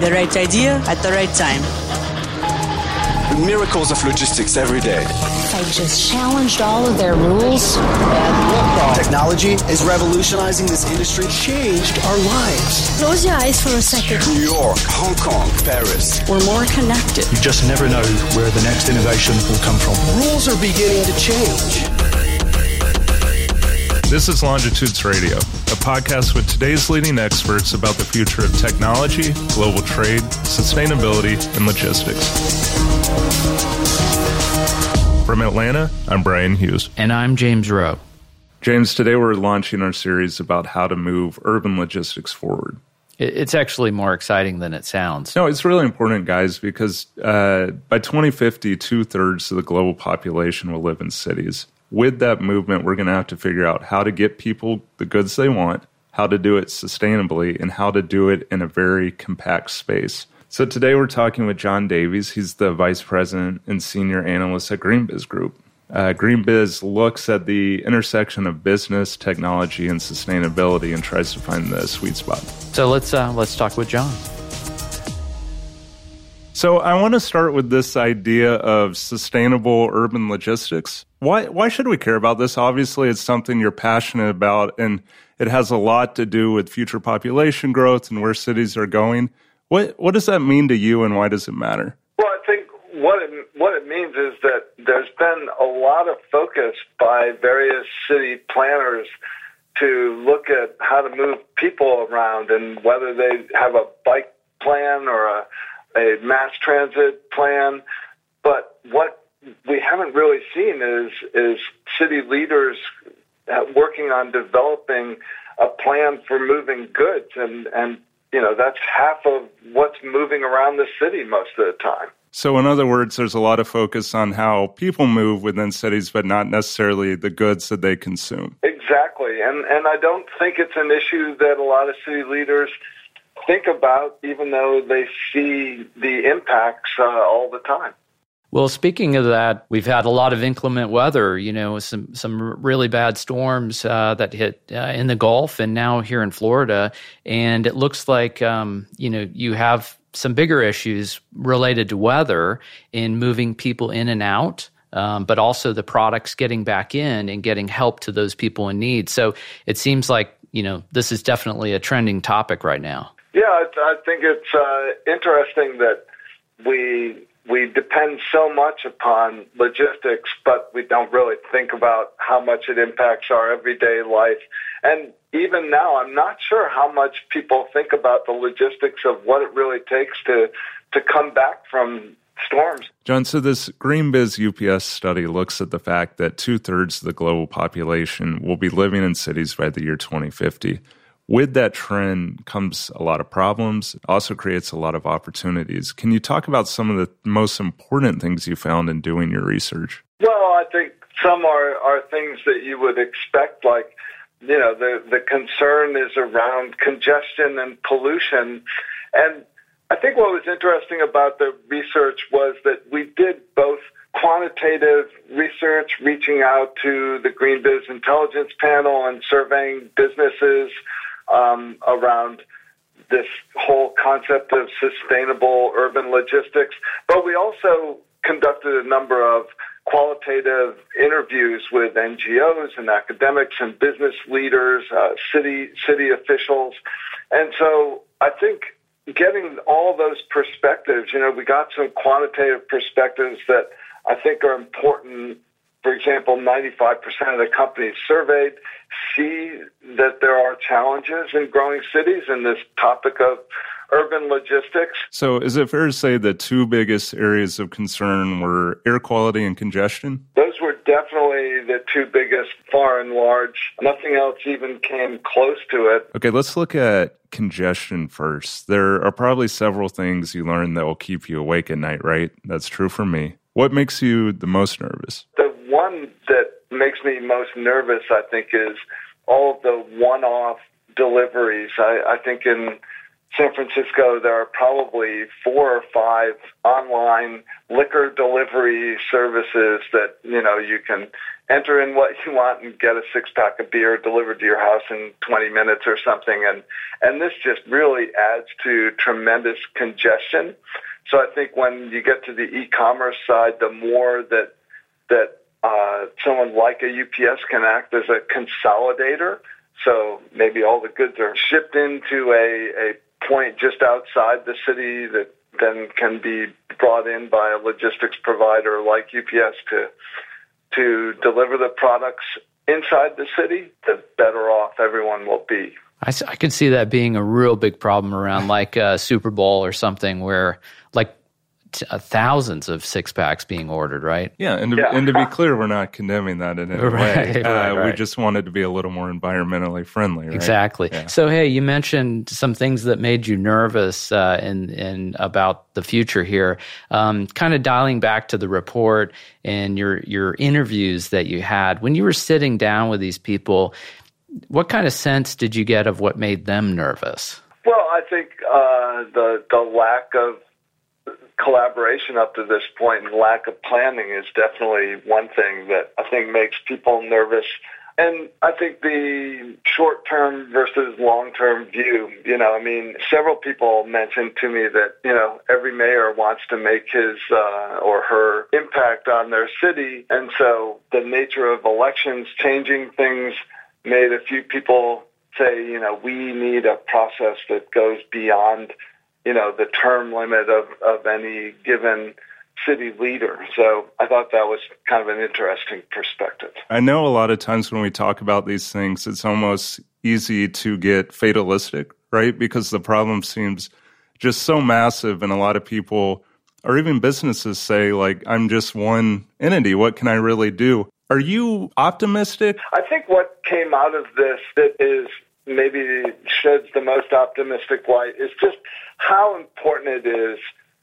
The right idea at the right time. Miracles of logistics every day. I just challenged all of their rules. Technology is revolutionizing this industry, changed our lives. Close your eyes for a second. New York, Hong Kong, Paris. We're more connected. You just never know where the next innovation will come from. Rules are beginning to change. This is Longitudes Radio, a podcast with today's leading experts about the future of technology, global trade, sustainability, and logistics. From Atlanta, I'm Brian Hughes. And I'm James Rowe. James, today we're launching our series about how to move urban logistics forward. It's actually more exciting than it sounds. No, it's really important, guys, because uh, by 2050, two thirds of the global population will live in cities. With that movement, we're going to have to figure out how to get people the goods they want, how to do it sustainably, and how to do it in a very compact space. So today we're talking with John Davies. He's the vice president and senior analyst at GreenBiz Group. Uh, GreenBiz looks at the intersection of business, technology, and sustainability and tries to find the sweet spot. So let's uh, let's talk with John. So I want to start with this idea of sustainable urban logistics. Why why should we care about this? Obviously, it's something you're passionate about, and it has a lot to do with future population growth and where cities are going. What what does that mean to you, and why does it matter? Well, I think what it what it means is that there's been a lot of focus by various city planners to look at how to move people around and whether they have a bike plan or a, a mass transit plan. But what we haven't really seen is is city leaders working on developing a plan for moving goods and and you know, that's half of what's moving around the city most of the time. So, in other words, there's a lot of focus on how people move within cities, but not necessarily the goods that they consume. Exactly. And, and I don't think it's an issue that a lot of city leaders think about, even though they see the impacts uh, all the time. Well, speaking of that, we've had a lot of inclement weather, you know, some some really bad storms uh, that hit uh, in the Gulf and now here in Florida. And it looks like, um, you know, you have some bigger issues related to weather in moving people in and out. Um, but also the products getting back in and getting help to those people in need. So it seems like, you know, this is definitely a trending topic right now. Yeah, I think it's uh, interesting that we we depend so much upon logistics, but we don't really think about how much it impacts our everyday life. And even now, I'm not sure how much people think about the logistics of what it really takes to to come back from storms. John, so this GreenBiz UPS study looks at the fact that two thirds of the global population will be living in cities by the year 2050 with that trend comes a lot of problems. It also creates a lot of opportunities. Can you talk about some of the most important things you found in doing your research? Well, I think some are, are things that you would expect, like, you know, the, the concern is around congestion and pollution. And I think what was interesting about the research was that we did both quantitative research, reaching out to the GreenBiz Intelligence Panel and surveying businesses um, around this whole concept of sustainable urban logistics. But we also conducted a number of qualitative interviews with NGOs and academics and business leaders, uh, city city officials, and so I think getting all those perspectives, you know, we got some quantitative perspectives that I think are important for example, 95% of the companies surveyed see that there are challenges in growing cities in this topic of urban logistics. So, is it fair to say the two biggest areas of concern were air quality and congestion? Those were definitely the two biggest, far and large. Nothing else even came close to it. Okay, let's look at congestion first. There are probably several things you learn that will keep you awake at night, right? That's true for me. What makes you the most nervous? The makes me most nervous, I think, is all of the one-off deliveries. I, I think in San Francisco, there are probably four or five online liquor delivery services that you know you can enter in what you want and get a six pack of beer delivered to your house in 20 minutes or something. And, and this just really adds to tremendous congestion. So I think when you get to the e-commerce side, the more that, that, uh, someone like a UPS can act as a consolidator. So maybe all the goods are shipped into a, a point just outside the city that then can be brought in by a logistics provider like UPS to to deliver the products inside the city, the better off everyone will be. I, I could see that being a real big problem around like a Super Bowl or something where like t- uh, thousands of six packs being ordered, right? Yeah, and to, Yeah. and to be clear, we're not condemning that in any Right, way. right, Uh, We just wanted to be a little more environmentally friendly. Right? Exactly. Yeah. So, hey, you mentioned some things that made you nervous uh, in, in about the future here. Um, kind of dialing back to the report and your your interviews that you had when you were sitting down with these people. What kind of sense did you get of what made them nervous? Well, I think uh, the the lack of collaboration up to this point and lack of planning is definitely one thing that I think makes people nervous. And I think the short term versus long term view, you know, I mean, several people mentioned to me that, you know, every mayor wants to make his uh, or her impact on their city. And so the nature of elections changing things made a few people say, you know, we need a process that goes beyond, you know, the term limit of, of any given city leader. So I thought that was kind of an interesting perspective. I know a lot of times when we talk about these things, it's almost easy to get fatalistic, right? Because the problem seems just so massive, and a lot of people, or even businesses, say, like, I'm just one entity. What can I really do? Are you optimistic? I think what came out of this that is maybe sheds the most optimistic light is just how important it is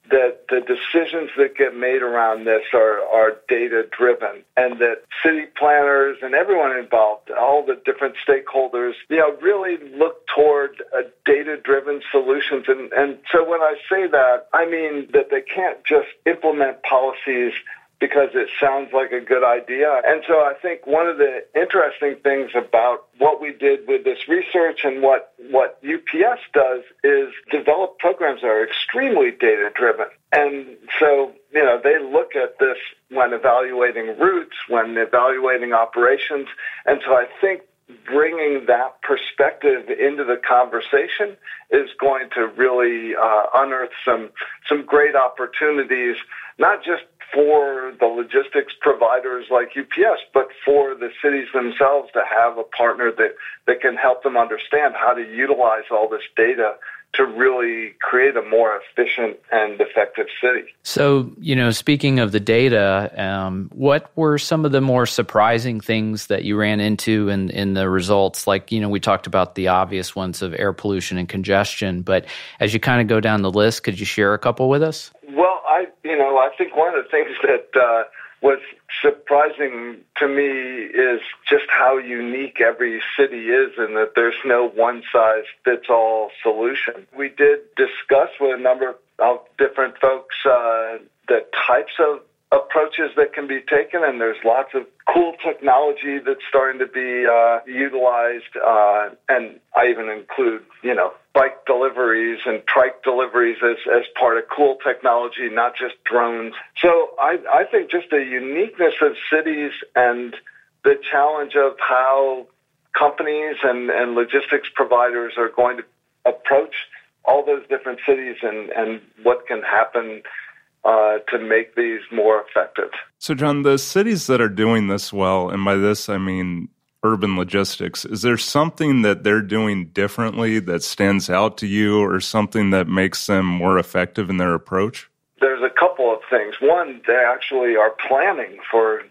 that the decisions that get made around this are, are data driven and that city planners and everyone involved, all the different stakeholders, you know, really look toward uh, data driven solutions. And, and so when I say that, I mean that they can't just implement policies because it sounds like a good idea. And so I think one of the interesting things about what we did with this research and what, what UPS does is develop programs that are extremely data driven. And so, you know, they look at this when evaluating routes, when evaluating operations. And so I think bringing that perspective into the conversation is going to really uh, unearth some some great opportunities, not just for the logistics providers like UPS, but for the cities themselves to have a partner that, that can help them understand how to utilize all this data to really create a more efficient and effective city. So, you know, speaking of the data, um, what were some of the more surprising things that you ran into in, in the results? Like, you know, we talked about the obvious ones of air pollution and congestion, but as you kind of go down the list, could you share a couple with us? Well, I, you know, I think one of the things that uh, was surprising to me is just how unique every city is and that there's no one size fits all solution. We did discuss with a number of different folks uh, the types of approaches that can be taken, and there's lots of cool technology that's starting to be uh, utilized. Uh, and I even include, you know, bike deliveries and trike deliveries as, as part of cool technology, not just drones. So I, I think just the uniqueness of cities and the challenge of how companies and, and logistics providers are going to approach all those different cities and, and what can happen uh, to make these more effective. So, John, the cities that are doing this well, and by this I mean urban logistics, is there something that they're doing differently that stands out to you or something that makes them more effective in their approach? There's a couple of things. One, they actually are planning for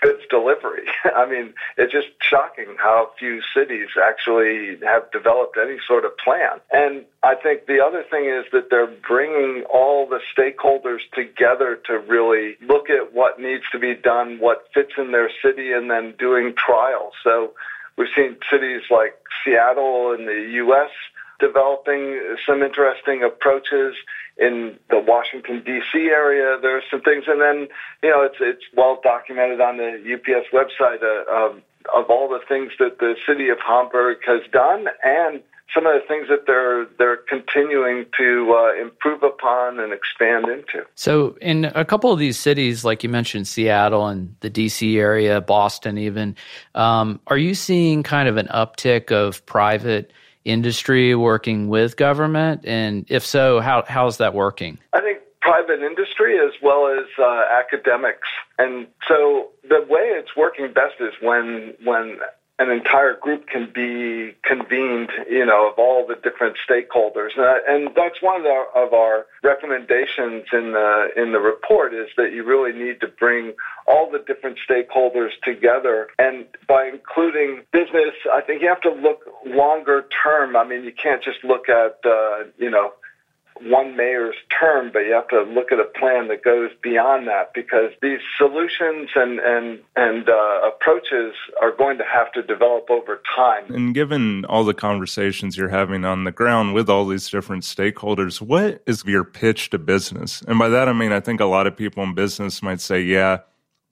goods delivery. I mean, it's just shocking how few cities actually have developed any sort of plan. And I think the other thing is that they're bringing all the stakeholders together to really look at what needs to be done, what fits in their city, and then doing trials. So we've seen cities like Seattle in the U.S. developing some interesting approaches in the Washington D.C. area. There are some things, and then you know it's it's well documented on the UPS website uh, of, of all the things that the city of Hamburg has done and some of the things that they're they're continuing to uh, improve upon and expand into. So, in a couple of these cities, like you mentioned, Seattle and the DC area, Boston, even, um, are you seeing kind of an uptick of private industry working with government? And if so, how how's that working? I think private industry as well as uh, academics. And so the way it's working best is when when an entire group can be convened, you know, of all the different stakeholders, and, and that's one of, the, of our recommendations in the in the report is that you really need to bring all the different stakeholders together, and by including business, I think you have to look longer term. I mean, you can't just look at uh, you know one mayor's term, but you have to look at a plan that goes beyond that because these solutions and and and uh, approaches are going to have to develop over time. And given all the conversations you're having on the ground with all these different stakeholders, what is your pitch to business? And by that I mean I think a lot of people in business might say, "Yeah,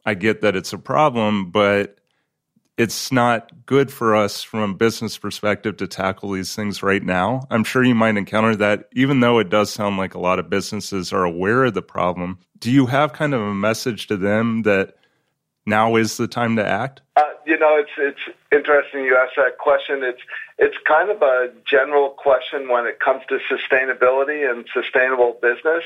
I get that it's a problem, but." It's not good for us from a business perspective to tackle these things right now. I'm sure you might encounter that, even though it does sound like a lot of businesses are aware of the problem. Do you have kind of a message to them that now is the time to act? Uh, you know, it's it's interesting you ask that question. It's it's kind of a general question when it comes to sustainability and sustainable business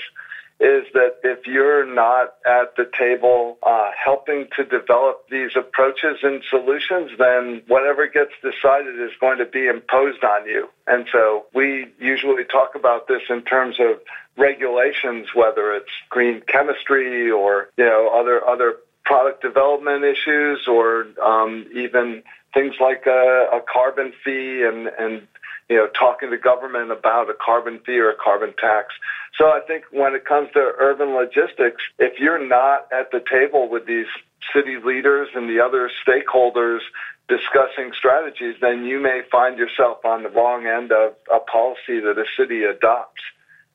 is that if you're not at the table uh, helping to develop these approaches and solutions, then whatever gets decided is going to be imposed on you. And so we usually talk about this in terms of regulations, whether it's green chemistry or you know other other product development issues or um, even things like a, a carbon fee and and you know, talking to government about a carbon fee or a carbon tax. So I think when it comes to urban logistics, if you're not at the table with these city leaders and the other stakeholders discussing strategies, then you may find yourself on the wrong end of a policy that a city adopts.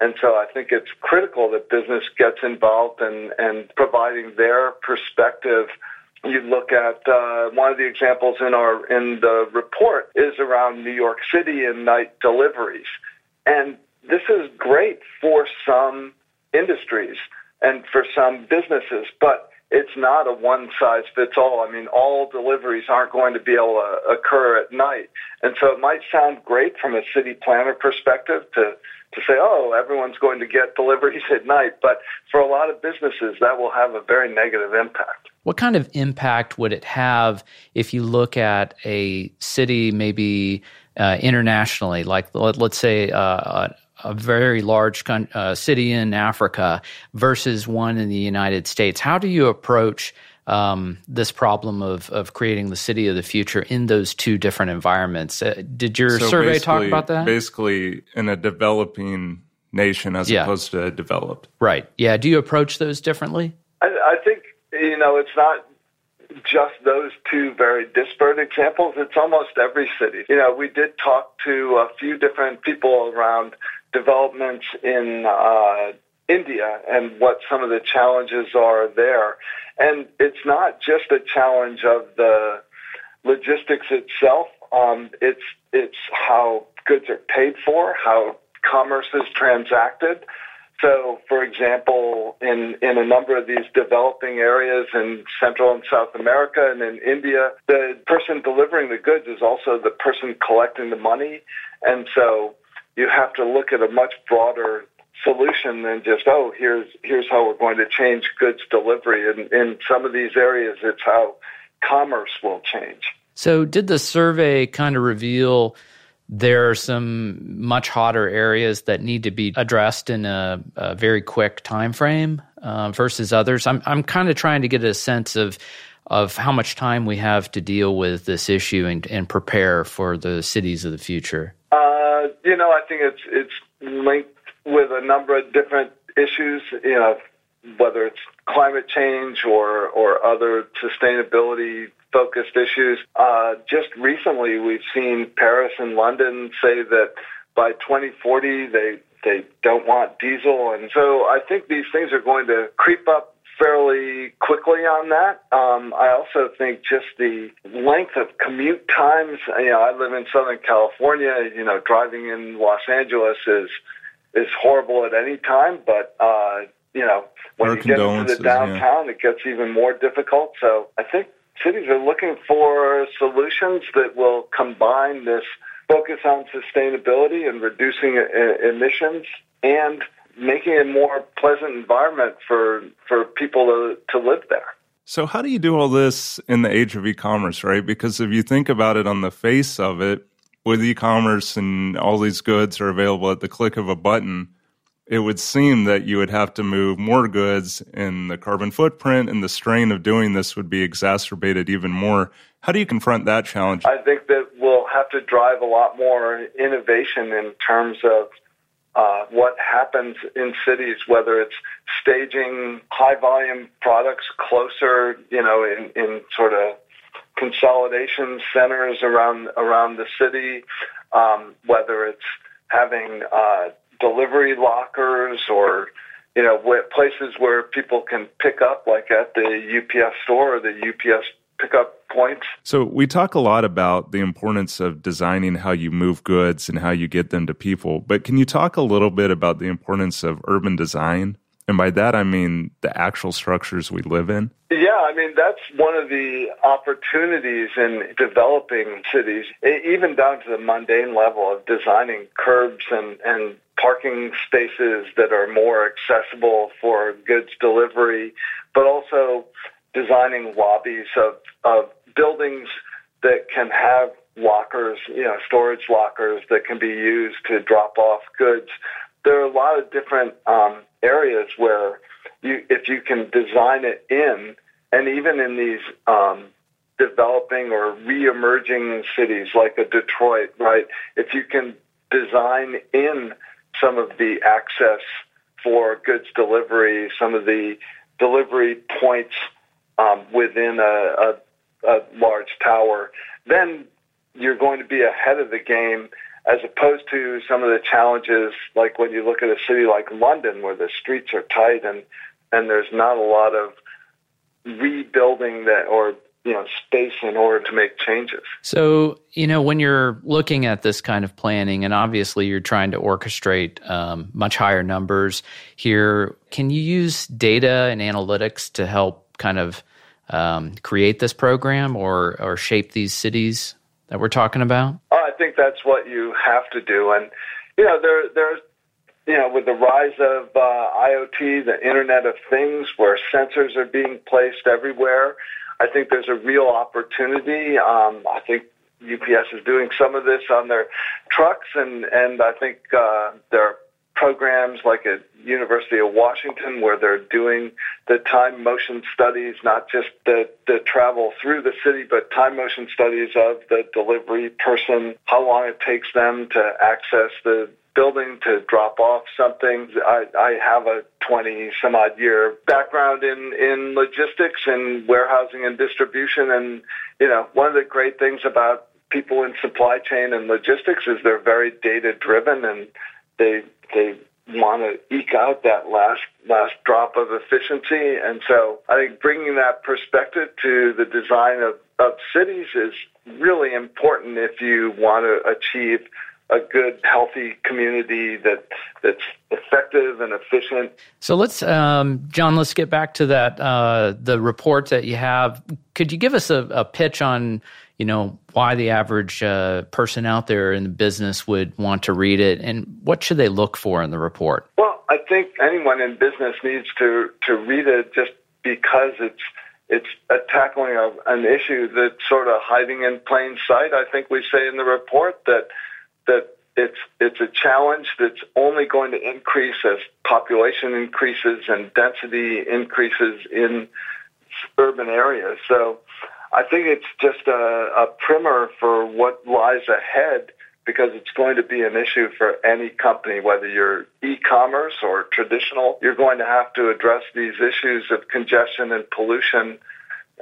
And so I think it's critical that business gets involved and, and providing their perspective you look at uh, one of the examples in our in the report is around New York City and night deliveries, and this is great for some industries and for some businesses, but it's not a one size fits all. I mean, all deliveries aren't going to be able to occur at night. And so it might sound great from a city planner perspective to to say, oh, everyone's going to get deliveries at night. But for a lot of businesses, that will have a very negative impact. What kind of impact would it have if you look at a city, maybe uh, internationally, like let, us say uh, a, a, very large con- uh, city in Africa versus one in the United States? How do you approach um, this problem of of creating the city of the future in those two different environments. Uh, did your so survey talk about that? Basically, in a developing nation as yeah. opposed to developed. Right. Yeah. Do you approach those differently? I, I think you know it's not just those two very disparate examples. It's almost every city. You know, we did talk to a few different people around developments in uh, India and what some of the challenges are there. And it's not just a challenge of the logistics itself. Um, it's it's how goods are paid for, how commerce is transacted. So, for example, in, in a number of these developing areas in Central and South America and in India, the person delivering the goods is also the person collecting the money. And so you have to look at a much broader solution than just oh here's here's how we're going to change goods delivery and in some of these areas it's how commerce will change so did the survey kind of reveal there are some much hotter areas that need to be addressed in a, a very quick time frame uh, versus others. I'm, I'm kind of trying to get a sense of of how much time we have to deal with this issue and, and prepare for the cities of the future. Uh, you know i think it's it's linked with a number of different issues, you know, whether it's climate change or, or other sustainability focused issues. Uh, just recently, we've seen Paris and London say that by 2040 they they don't want diesel, and so I think these things are going to creep up fairly quickly on that. Um, I also think just the length of commute times. You know, I live in Southern California. You know, driving in Los Angeles is is horrible at any time, but uh, you know, when Our you get into the downtown, yeah. it gets even more difficult. So I think cities are looking for solutions that will combine this focus on sustainability and reducing uh, emissions and making a more pleasant environment for for people to, to live there. So, how do you do all this in the age of e commerce, right? Because if you think about it on the face of it, with e commerce and all these goods are available at the click of a button, it would seem that you would have to move more goods and the carbon footprint and the strain of doing this would be exacerbated even more. How do you confront that challenge? I think that we'll have to drive a lot more innovation in terms of uh, what happens in cities, whether it's staging high volume products closer, you know, in, in sort of consolidation centers around around the city, um, whether it's having uh, delivery lockers or you know places where people can pick up, like at the UPS store or the UPS pickup points. So we talk a lot about the importance of designing how you move goods and how you get them to people, but can you talk a little bit about the importance of urban design? And by that I mean the actual structures we live in. Yeah, I mean that's one of the opportunities in developing cities, even down to the mundane level of designing curbs and, and parking spaces that are more accessible for goods delivery, but also designing lobbies of, of buildings that can have lockers, you know, storage lockers that can be used to drop off goods. There are a lot of different um, areas where you, if you can design it in, and even in these um, developing or re-emerging cities like a Detroit, right? If you can design in some of the access for goods delivery, some of the delivery points um, within a, a, a large tower, then you're going to be ahead of the game as opposed to some of the challenges like when you look at a city like London where the streets are tight and and there's not a lot of rebuilding that or you know space in order to make changes. So you know when you're looking at this kind of planning, and obviously you're trying to orchestrate um, much higher numbers here. Can you use data and analytics to help kind of um, create this program or or shape these cities that we're talking about? Think that's what you have to do, and you know there there's you know, with the rise of uh, IoT, the Internet of Things, where sensors are being placed everywhere, I think there's a real opportunity. Um, I think UPS is doing some of this on their trucks, and and I think uh, there are programs like at University of Washington where they're doing the time motion studies, not just the, the travel through the city, but time motion studies of the delivery person, how long it takes them to access the building to drop off something. I, I have a 20 some odd year background in, in logistics and warehousing and distribution. And, you know, one of the great things about people in supply chain and logistics is they're very data driven and they, they want to eke out that last last drop of efficiency. And so I think bringing that perspective to the design of, of cities is really important if you want to achieve a good, healthy community that that's effective and efficient. So let's, um, John, let's get back to that uh, the report that you have. Could you give us a, a pitch on, you know, why the average uh, person out there in the business would want to read it, and what should they look for in the report? Well, I think anyone in business needs to to read it just because it's it's a tackling of an issue that's sort of hiding in plain sight. I think we say in the report that that it's it's a challenge that's only going to increase as population increases and density increases in urban areas. So I think it's just a, a primer for what lies ahead because it's going to be an issue for any company, whether you're e-commerce or traditional. You're going to have to address these issues of congestion and pollution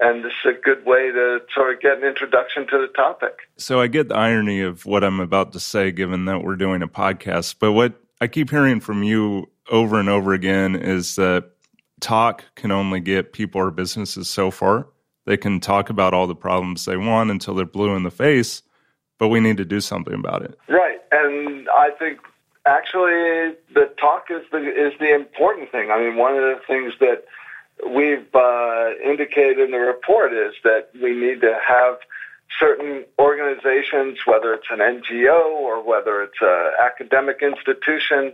and this is a good way to sort of get an introduction to the topic. So I get the irony of what I'm about to say, given that we're doing a podcast. But what I keep hearing from you over and over again is that talk can only get people or businesses so far. They can talk about all the problems they want until they're blue in the face, but we need to do something about it. Right, and I think actually the talk is the is the important thing. I mean, one of the things that we've uh, indicated in the report is that we need to have certain organizations, whether it's an NGO or whether it's an academic institution,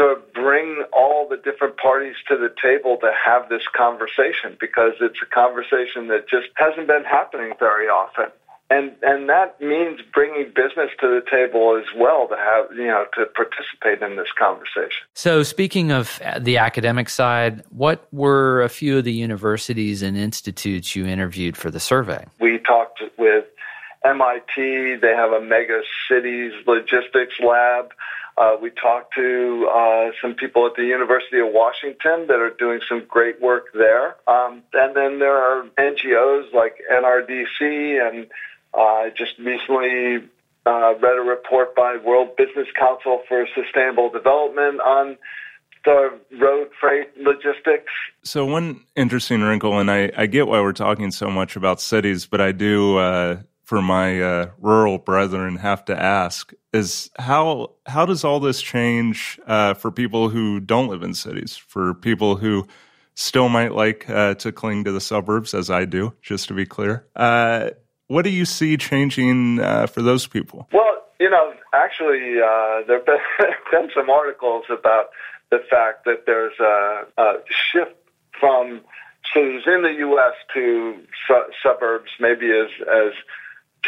of bring all the different parties to the table to have this conversation because it's a conversation that just hasn't been happening very often and and that means bringing business to the table as well to have you know to participate in this conversation. So, speaking of the academic side, what were a few of the universities and institutes you interviewed for the survey? We talked with MIT. They have a mega cities logistics lab. Uh, we talked to uh, some people at the University of Washington that are doing some great work there. Um, and then there are NGOs like NRDC and I just recently uh, read a report by World Business Council for Sustainable Development on the road freight logistics. So, one interesting wrinkle, and I, I get why we're talking so much about cities, but I do, uh, for my uh, rural brethren, have to ask: is how how does all this change uh, for people who don't live in cities? For people who still might like uh, to cling to the suburbs, as I do, just to be clear. Uh, what do you see changing uh, for those people? Well, you know, actually, uh, there have been, been, some articles about the fact that there's a, a shift from cities in the U.S. to su- suburbs, maybe as as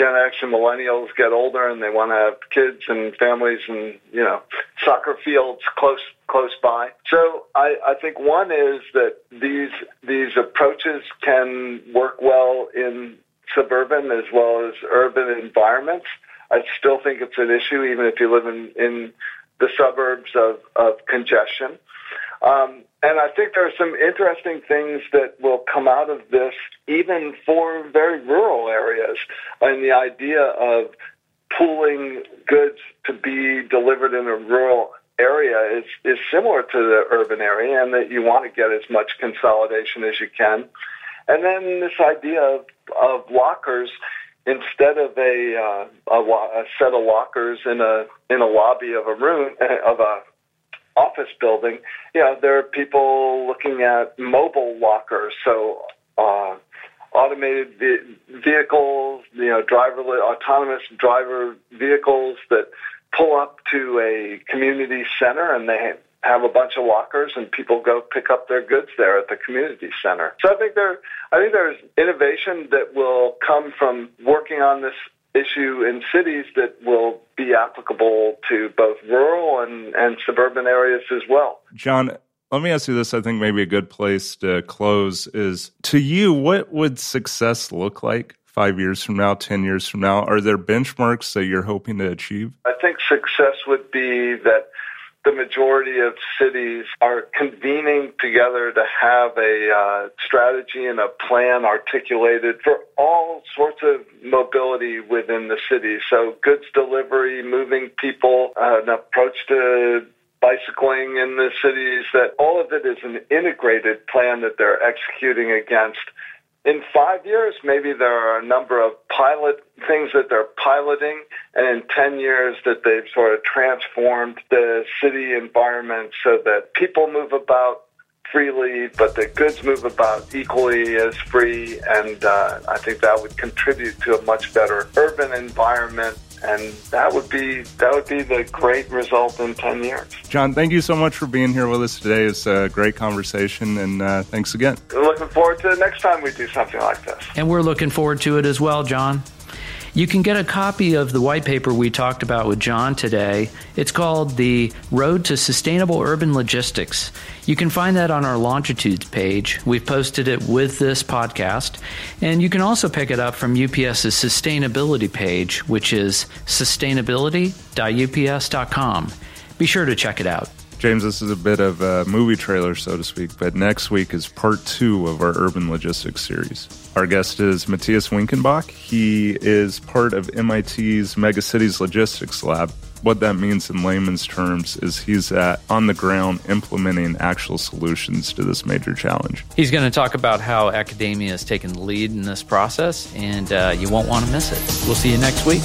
Gen X and millennials get older and they want to have kids and families and you know soccer fields close close by. So I, I think one is that these these approaches can work well in suburban as well as urban environments. I still think it's an issue, even if you live in, in the suburbs of, of congestion. Um, and I think there are some interesting things that will come out of this, even for very rural areas. And the idea of pooling goods to be delivered in a rural area is, is similar to the urban area, and that you want to get as much consolidation as you can. And then this idea of, of lockers instead of a, uh, a, a set of lockers in a in a lobby of a room of a office building, you know, there are people looking at mobile lockers. So uh, automated vehicles, you know, driver autonomous driver vehicles that pull up to a community center and they have a bunch of lockers and people go pick up their goods there at the community center. So I think there I think there's innovation that will come from working on this issue in cities that will be applicable to both rural and, and suburban areas as well. John, let me ask you this. I think maybe a good place to close is to you, what would success look like five years from now, 10 years from now? Are there benchmarks that you're hoping to achieve? I think success would be that the majority of cities are convening together to have a uh, strategy and a plan articulated for all sorts of mobility within the city. So, goods delivery, moving people, uh, an approach to bicycling in the cities, that all of it is an integrated plan that they're executing against in five years, maybe there are a number of pilot things that they're piloting, and in 10 years that they've sort of transformed the city environment so that people move about freely, but the goods move about equally as free. And uh, I think that would contribute to a much better urban environment and that would be that would be the great result in 10 years. John, thank you so much for being here with us today. It's a great conversation, and uh, thanks again. We're Looking forward to the next time we do something like this. And we're looking forward to it as well, John. You can get a copy of the white paper we talked about with John today. It's called The Road to Sustainable Urban Logistics. You can find that on our Longitudes page. We've posted it with this podcast. And you can also pick it up from UPS's sustainability page, which is sustainability.ups.com. Be sure to check it out. James, this is a bit of a movie trailer, so to speak, but next week is part two of our urban logistics series. Our guest is Matthias Winkenbach. He is part of MIT's Megacities Logistics Lab. What that means in layman's terms is he's at, on the ground implementing actual solutions to this major challenge. He's going to talk about how academia has taken the lead in this process, and uh, you won't want to miss it. We'll see you next week.